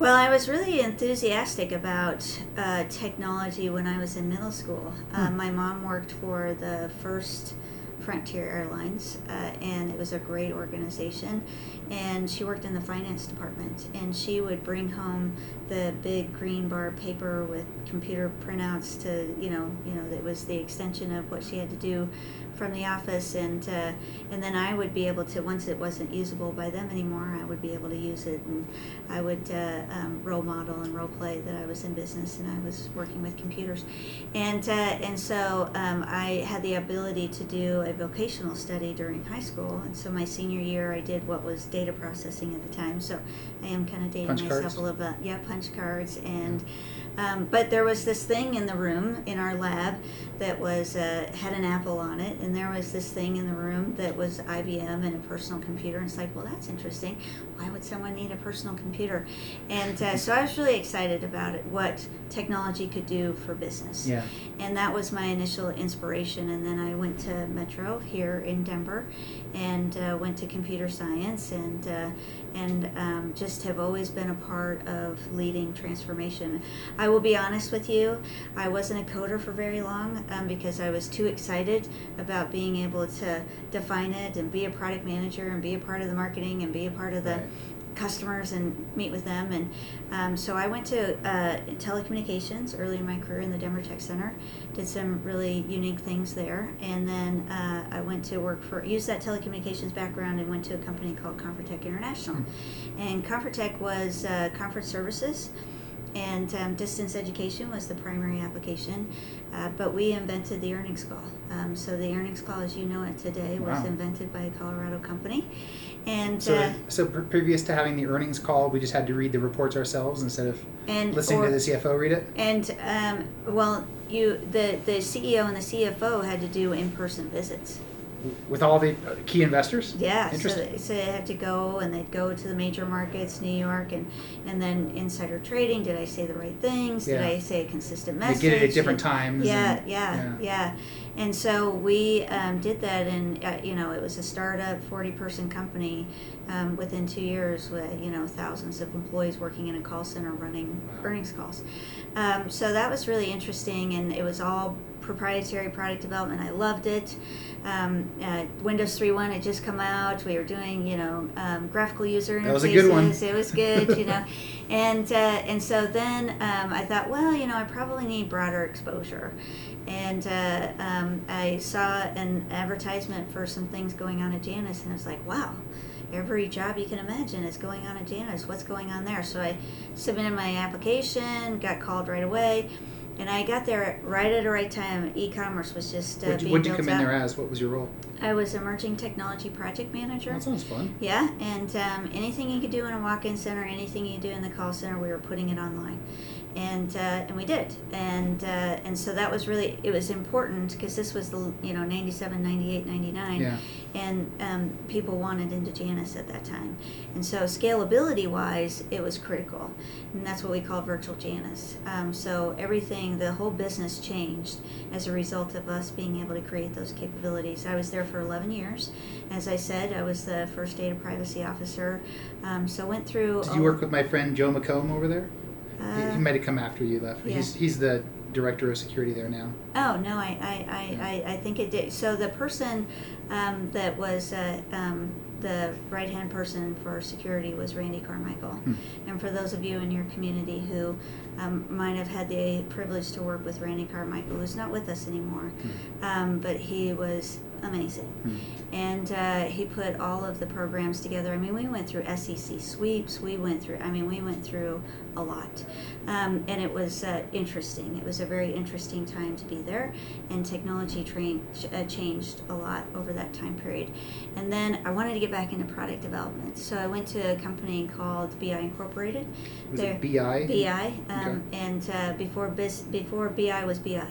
Well, I was really enthusiastic about uh, technology when I was in middle school. Uh, my mom worked for the first Frontier Airlines, uh, and it was a great organization. And she worked in the finance department, and she would bring home the big green bar paper with computer printouts to, you know, you know, that was the extension of what she had to do from the office, and uh, and then I would be able to once it wasn't usable by them anymore, I would be able to use it, and I would uh, um, role model and role play that I was in business and I was working with computers, and uh, and so um, I had the ability to do a vocational study during high school, and so my senior year I did what was data processing at the time, so I am kind of dating Punch myself cards? a little bit, yeah, punch cards and. Um, but there was this thing in the room in our lab that was uh, had an apple on it, and there was this thing in the room that was IBM and a personal computer. And it's like, well, that's interesting. Why would someone need a personal computer? And uh, so I was really excited about it, what technology could do for business. Yeah. And that was my initial inspiration. And then I went to Metro here in Denver, and uh, went to computer science, and uh, and um, just have always been a part of leading transformation. I will be honest with you, I wasn't a coder for very long um, because I was too excited about being able to define it and be a product manager and be a part of the marketing and be a part of the Right. Customers and meet with them. And um, so I went to uh, telecommunications early in my career in the Denver Tech Center, did some really unique things there. And then uh, I went to work for, used that telecommunications background and went to a company called ConferTech International. And ConferTech was uh, conference services. And um, distance education was the primary application, uh, but we invented the earnings call. Um, so the earnings call, as you know it today, was Wow. invented by a Colorado company, and So, uh, so pre- previous to having the earnings call, we just had to read the reports ourselves instead of and listening or- to the CFO read it. And um, well, you the the CEO and the CFO had to do in person visits. With all the key investors. Yeah, so they, so they had to go and they'd go to the major markets, New York, and and then insider trading. Did I say the right things? Did I say a consistent message? They get it at different times. Yeah, and- yeah, yeah, And so we um, did that, and uh, you know, it was a startup, forty-person company. Um, within two years, with you know, thousands of employees working in a call center running earnings calls. Um, so that was really interesting, and it was all proprietary product development. I loved it. Um, uh, Windows 3.1 had just come out. We were doing, you know, um, graphical user interfaces. That was a good one. It was good, you know, and uh, and so then um, I thought, well, you know, I probably need broader exposure, and uh, um, I saw an advertisement for some things going on at Janus, and I was like, wow. Every job you can imagine is going on at Janus. What's going on there? So I submitted my application, got called right away, and I got there right at the right time. E-commerce was just uh, What'd, you- being what'd you built come in there as? What was your role? I was emerging technology project manager. That sounds fun. Yeah, and um, anything you could do in a walk-in center, anything you do in the call center, we were putting it online, and uh, and we did, and uh, and so that was really it was important because this was the you know 97, 98, 99, Yeah. and um, people wanted into Janus at that time, and so scalability wise, it was critical, and that's what we call virtual Janus. Um, so everything, the whole business changed as a result of us being able to create those capabilities. I was there for 11 years. As I said, I was the first data privacy officer. Um, so went through. Did you work with my friend Joe McComb over there? He- Uh, he might have come after you left. yeah. He's he's the director of security there now. Oh no, I I, I, I, I think it did. So the person um, that was uh, um, the right hand person for security was Randy Carmichael. And for those of you in your community who um, might have had the privilege to work with Randy Carmichael, who's not with us anymore, um, but he was amazing. And uh, he put all of the programs together. I mean, we went through SEC sweeps. We went through. I mean, we went through a lot, um, and it was uh, interesting. It was a very interesting time to be there, and technology train, uh, changed a lot over that time period. And then I wanted to get back into product development, so I went to a company called BI Incorporated. Was They're- it BI? BI, um, and uh, before biz, before BI was BI,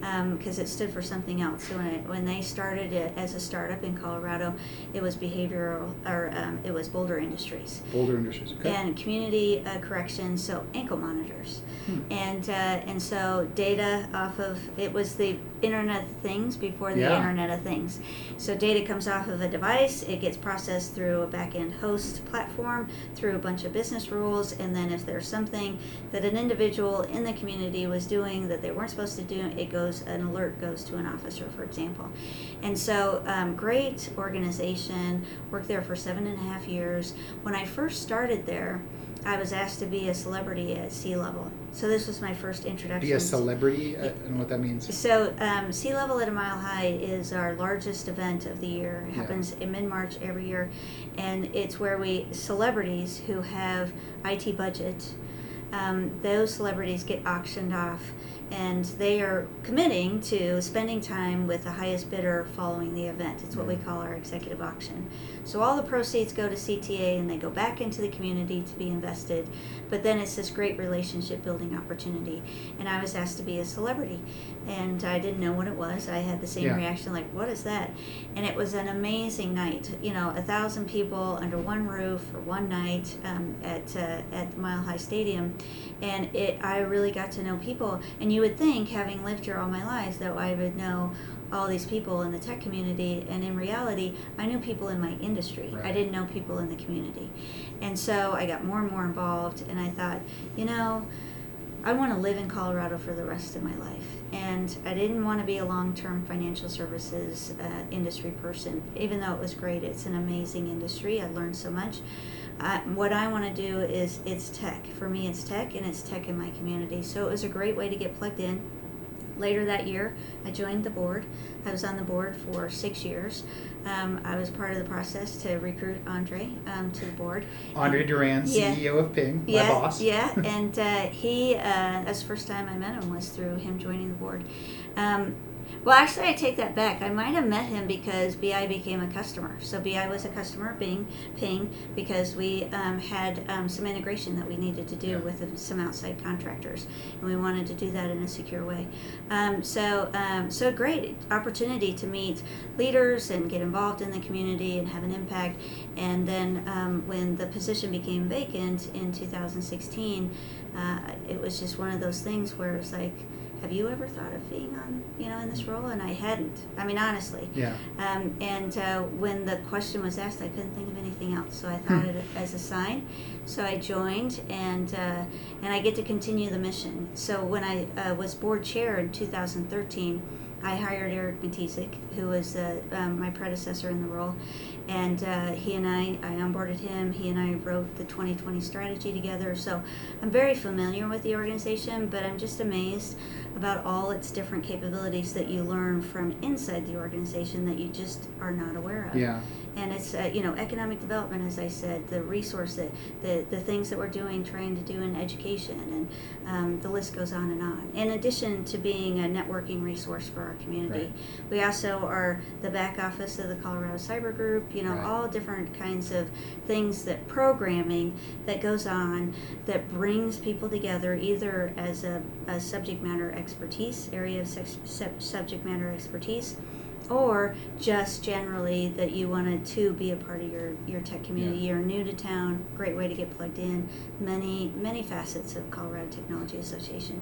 because it stood for something else. So when it, when they started it as a startup in Colorado, it was behavioral or um, it was Boulder Industries Boulder Industries. Okay. and community uh, corrections, so ankle monitors, Hmm. and uh, and so data off of it was the Internet of Things before the Yeah. Internet of Things. So data comes off of a device, it gets processed through a back-end host platform, through a bunch of business rules, and then if there's something that an individual in the community was doing that they weren't supposed to do, it goes an alert goes to an officer, for example. And so, um, great organization. Worked there for seven and a half years. When I first started there, I was asked to be a celebrity at C-Level. So this was my first introduction. Be a celebrity. I don't what that means. So, um, C-Level at a Mile High is our largest event of the year. It Yeah. happens in mid March every year, and it's where we celebrities who have IT budget. Um, those celebrities get auctioned off, and they are committing to spending time with the highest bidder following the event. It's what we call our executive auction. So all the proceeds go to CTA and they go back into the community to be invested. But then it's this great relationship building opportunity. And I was asked to be a celebrity, and I didn't know what it was. I had the same Yeah. reaction, like, "What is that?" And it was an amazing night. You know, a thousand people under one roof for one night um, at uh, at Mile High Stadium, and it. I really got to know people. And you would think, having lived here all my life, that I would know all these people in the tech community and in reality i knew people in my industry i didn't know people in the community and so i got more and more involved and i thought you know I want to live in Colorado for the rest of my life. And I didn't want to be a long term financial services uh, industry person, even though it was great. It's an amazing industry. I learned so much. Uh, what I want to do is it's tech. For me, it's tech, and it's tech in my community. So it was a great way to get plugged in. Later that year, I joined the board. I was on the board for six years. Um, I was part of the process to recruit Andre um, to the board. Andre Durand, Yeah. CEO of Ping, my yeah, boss. Yeah, and uh, he, uh, that's the first time I met him was through him joining the board. Um, well, actually, I take that back. I might have met him because BI became a customer. So BI was a customer of Bing, Ping because we um, had um, some integration that we needed to do with some outside contractors, and we wanted to do that in a secure way. Um, so, um, so great opportunity to meet leaders and get involved in the community and have an impact. And then um, when the position became vacant in 2016, uh, it was just one of those things where it's like, have you ever thought of being on, you know, in this role? And I hadn't. I mean, honestly. Yeah. Um, and uh, when the question was asked, I couldn't think of anything else. So I thought it as a sign. So I joined, and uh, and I get to continue the mission. So when I uh, was board chair in 2013, I hired Erik Mitisek, who was uh, um, my predecessor in the role, and uh, he and I, I onboarded him. He and I wrote the 2020 strategy together. So I'm very familiar with the organization, but I'm just amazed about all its different capabilities that you learn from inside the organization that you just are not aware of Yeah. and it's uh, you know economic development as i said the resource that the, the things that we're doing trying to do in education and um, the list goes on and on in addition to being a networking resource for our community Right. we also are the back office of the colorado cyber group you know Right. all different kinds of things that programming that goes on that brings people together either as a, a subject matter expertise area of sex, sub, subject matter expertise or just generally that you wanted to be a part of your, your tech community. Yeah. You're new to town, great way to get plugged in. Many, many facets of Colorado Technology Association.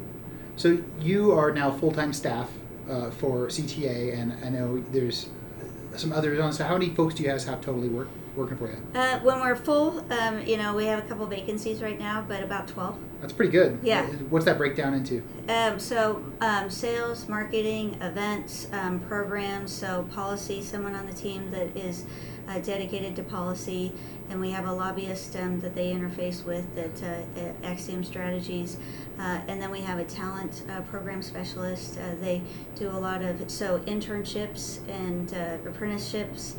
So you are now full time staff uh, for CTA, and I know there's some others on. So how many folks do you guys have totally work, working for you? Uh, when we're full, um, you know, we have a couple vacancies right now, but about 12. That's pretty good. Yeah. What's that breakdown into? Um, so, um, sales, marketing, events, um, programs, so policy, someone on the team that is uh, dedicated to policy, and we have a lobbyist um, that they interface with that uh, at Axiom Strategies, uh, and then we have a talent uh, program specialist. Uh, they do a lot of so internships and uh, apprenticeships.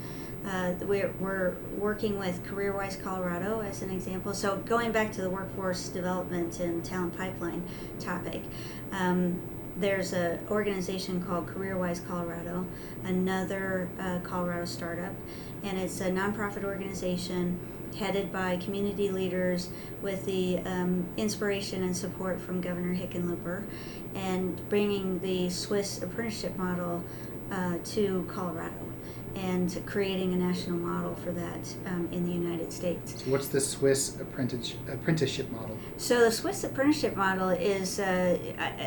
Uh, we're, we're working with CareerWise Colorado as an example. So going back to the workforce development and talent pipeline topic, um, there's an organization called CareerWise Colorado, another uh, Colorado startup, and it's a nonprofit organization headed by community leaders with the um, inspiration and support from Governor Hickenlooper, and bringing the Swiss apprenticeship model uh, to Colorado. And creating a national model for that um, in the United States. So what's the Swiss apprentice, apprenticeship model? So the Swiss apprenticeship model is uh,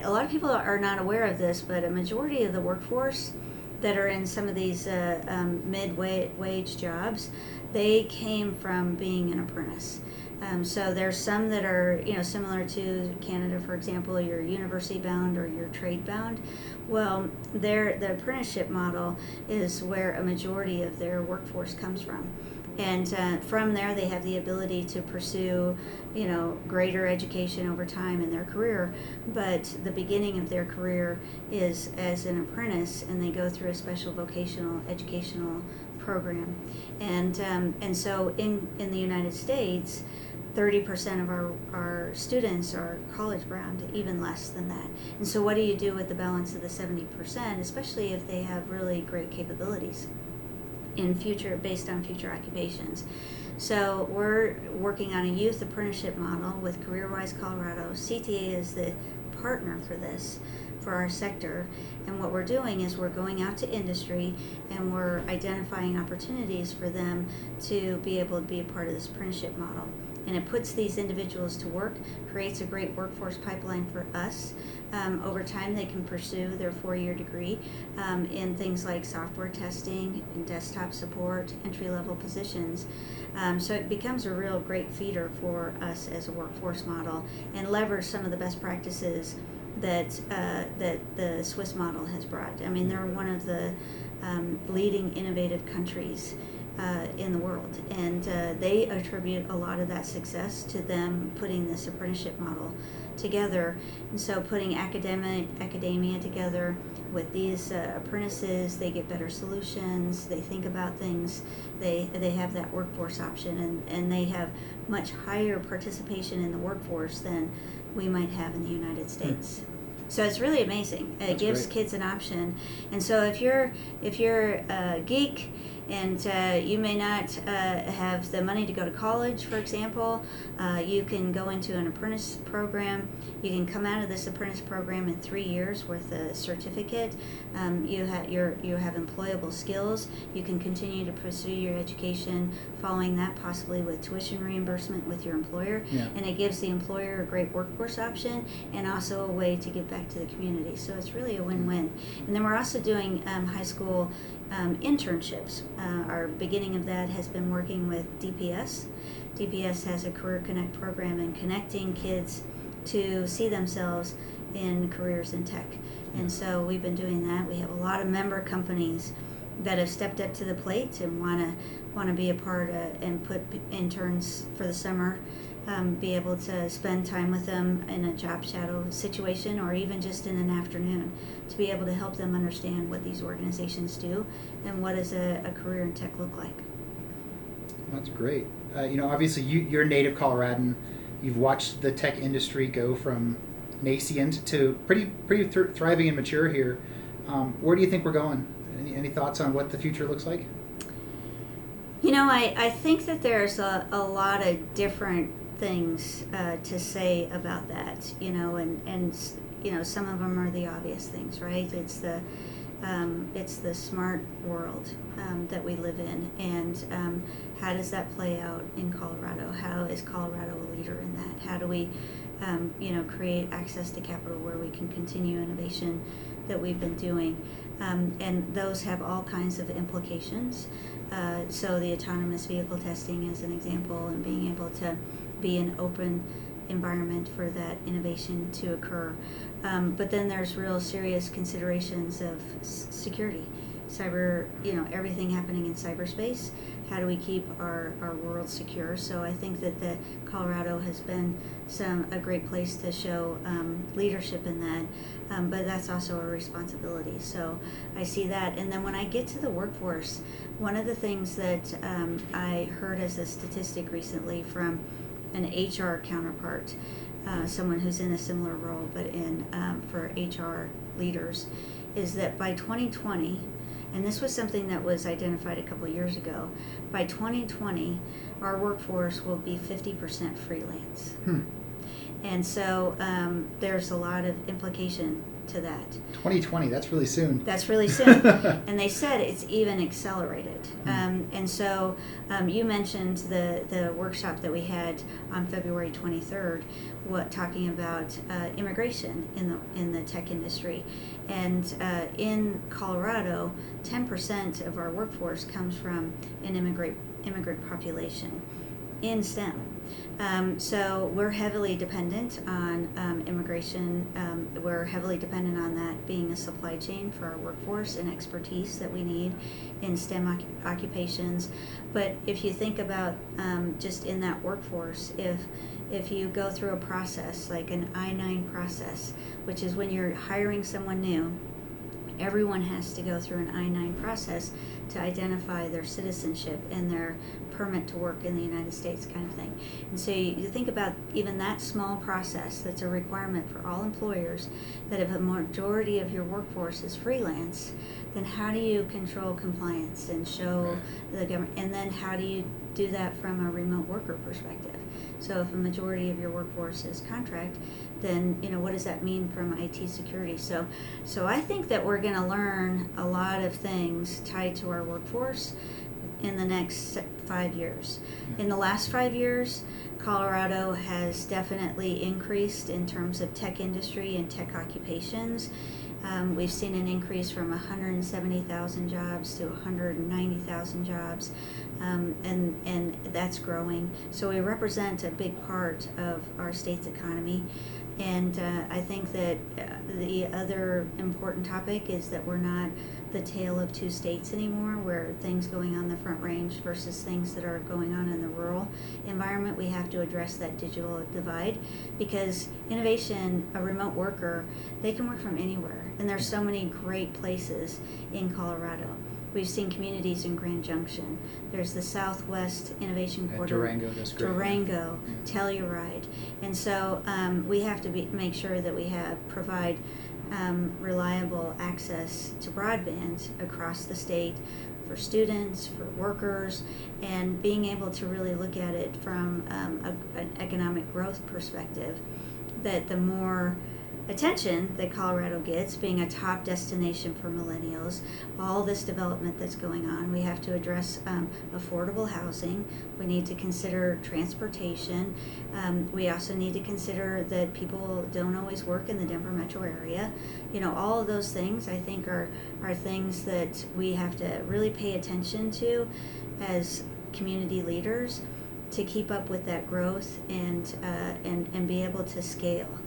a lot of people are not aware of this, but a majority of the workforce that are in some of these uh, um, mid wage jobs, they came from being an apprentice. Um, so there's some that are you know similar to Canada, for example, you're university bound or you're trade bound. Well, their the apprenticeship model is where a majority of their workforce comes from. And uh, from there they have the ability to pursue you know greater education over time in their career. But the beginning of their career is as an apprentice and they go through a special vocational educational program. And um, and so in in the united states 30% of our, our students are college bound, even less than that. And so, what do you do with the balance of the 70%, especially if they have really great capabilities in future, based on future occupations? So, we're working on a youth apprenticeship model with CareerWise Colorado. CTA is the partner for this for our sector. And what we're doing is we're going out to industry and we're identifying opportunities for them to be able to be a part of this apprenticeship model and it puts these individuals to work, creates a great workforce pipeline for us. Um, over time, they can pursue their four year degree um, in things like software testing and desktop support, entry level positions. Um, so it becomes a real great feeder for us as a workforce model and leverage some of the best practices that uh, that the Swiss model has brought. I mean, they're one of the um, leading innovative countries uh, in the world. And uh, they attribute a lot of that success to them putting this apprenticeship model together. And so putting academic academia together with these uh, apprentices, they get better solutions, they think about things, they, they have that workforce option, and, and they have much higher participation in the workforce than we might have in the United hmm. States. So it's really amazing. It That's gives great. kids an option. And so if you're if you're a geek and uh, you may not uh, have the money to go to college, for example, uh, you can go into an apprentice program. You can come out of this apprentice program in three years with a certificate. Um, you have your you have employable skills. You can continue to pursue your education, following that possibly with tuition reimbursement with your employer, Yeah. and it gives the employer a great workforce option and also a way to give back to the community. So it's really a win-win. And then we're also doing um, high school um, internships. Uh, our beginning of that has been working with DPS. DPS has a Career Connect program and connecting kids to see themselves in careers in tech. And so we've been doing that. We have a lot of member companies that have stepped up to the plate and want to want to be a part of, and put interns for the summer um, be able to spend time with them in a job shadow situation or even just in an afternoon to be able to help them understand what these organizations do and what does a, a career in tech look like. That's great. Uh, you know, obviously, you, you're a native Coloradan. You've watched the tech industry go from nascent to pretty pretty th- thriving and mature here. Um, where do you think we're going? Any, any thoughts on what the future looks like? You know, I, I think that there's a, a lot of different things uh, to say about that, you know, and, and you know some of them are the obvious things, right? It's the um, it's the smart world um, that we live in, and um, how does that play out in Colorado? How is Colorado a leader in that? How do we, um, you know, create access to capital where we can continue innovation that we've been doing? Um, and those have all kinds of implications. Uh, so the autonomous vehicle testing is an example, and being able to be an open environment for that innovation to occur. Um, but then there's real serious considerations of s- security, cyber, you know, everything happening in cyberspace. How do we keep our, our world secure? So I think that the Colorado has been some a great place to show um, leadership in that, um, but that's also a responsibility. So I see that. And then when I get to the workforce, one of the things that um, I heard as a statistic recently from an HR counterpart, uh, someone who's in a similar role, but in um, for HR leaders, is that by 2020, and this was something that was identified a couple years ago, by 2020, our workforce will be 50% freelance. Hmm. And so um, there's a lot of implication to that. 2020, that's really soon. That's really soon. and they said it's even accelerated. Um, and so um, you mentioned the, the workshop that we had on February 23rd, what talking about uh, immigration in the in the tech industry, and uh, in Colorado, 10% of our workforce comes from an immigrant immigrant population in STEM. Um, so we're heavily dependent on um, immigration. Um, we're heavily dependent on that being a supply chain for our workforce and expertise that we need in STEM oc- occupations. But if you think about um, just in that workforce, if if you go through a process like an I nine process, which is when you're hiring someone new, everyone has to go through an I 9 process to identify their citizenship and their permit to work in the United States, kind of thing. And so you, you think about even that small process that's a requirement for all employers that if a majority of your workforce is freelance, then how do you control compliance and show the government? And then how do you do that from a remote worker perspective? So if a majority of your workforce is contract, then you know what does that mean from IT security? So, so I think that we're going to learn a lot of things tied to our workforce in the next five years. In the last five years, Colorado has definitely increased in terms of tech industry and tech occupations. Um, we've seen an increase from 170,000 jobs to 190,000 jobs, um, and and that's growing. So we represent a big part of our state's economy. And uh, I think that uh, the other important topic is that we're not the tale of two states anymore, where things going on the front range versus things that are going on in the rural environment. We have to address that digital divide because innovation, a remote worker, they can work from anywhere. And there's so many great places in Colorado. We've seen communities in Grand Junction. There's the Southwest Innovation Yeah, Quarter. Durango. Durango, Telluride, and so um, we have to be, make sure that we have provide um, reliable access to broadband across the state for students, for workers, and being able to really look at it from um, a, an economic growth perspective. That the more attention that Colorado gets, being a top destination for millennials, all this development that's going on. We have to address um, affordable housing. We need to consider transportation. Um, we also need to consider that people don't always work in the Denver metro area. You know, all of those things I think are, are things that we have to really pay attention to as community leaders to keep up with that growth and, uh, and, and be able to scale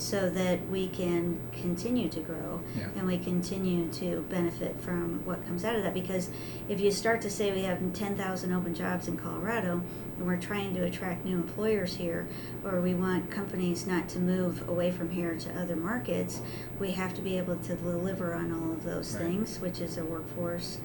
so that we can continue to grow Yeah. and we continue to benefit from what comes out of that. Because if you start to say we have 10,000 open jobs in Colorado and we're trying to attract new employers here, or we want companies not to move away from here to other markets, we have to be able to deliver on all of those Right. things, which is a workforce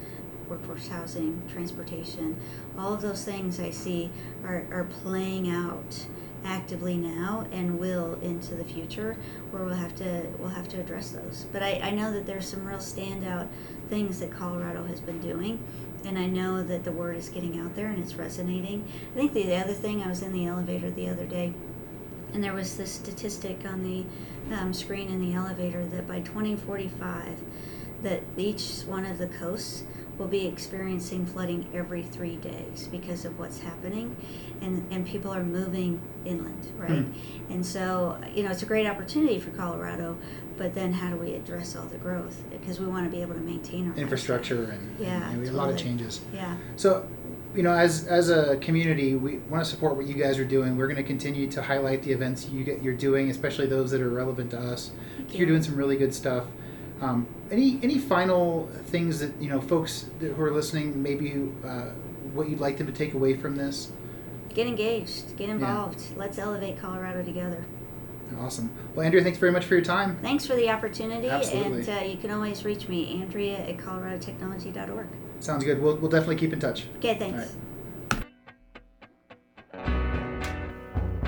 workforce housing, transportation, all of those things I see are, are playing out actively now and will into the future where we'll have to we'll have to address those. But I, I know that there's some real standout things that Colorado has been doing and I know that the word is getting out there and it's resonating. I think the other thing I was in the elevator the other day and there was this statistic on the um, screen in the elevator that by 2045 that each one of the coasts will be experiencing flooding every three days because of what's happening and, and people are moving inland hmm. right and so you know it's a great opportunity for colorado but then how do we address all the growth because we want to be able to maintain our Infrastructure and, Yeah, and we have a lot of changes. yeah So, you know, as as a community, we want to support what you guys are doing. We're going to continue to highlight the events you get you're doing, especially those that are relevant to us. Thank You're doing some really good stuff. Um, any any final things that you know folks that, who are listening, maybe uh, what you'd like them to take away from this? get engaged get involved let's elevate colorado together Awesome. Well, Andrea, thanks very much for your time. Thanks for the opportunity, Absolutely. and uh, you can always reach me, Andrea at coloradotechnology.org. Sounds good. We'll, we'll definitely keep in touch. Okay, thanks.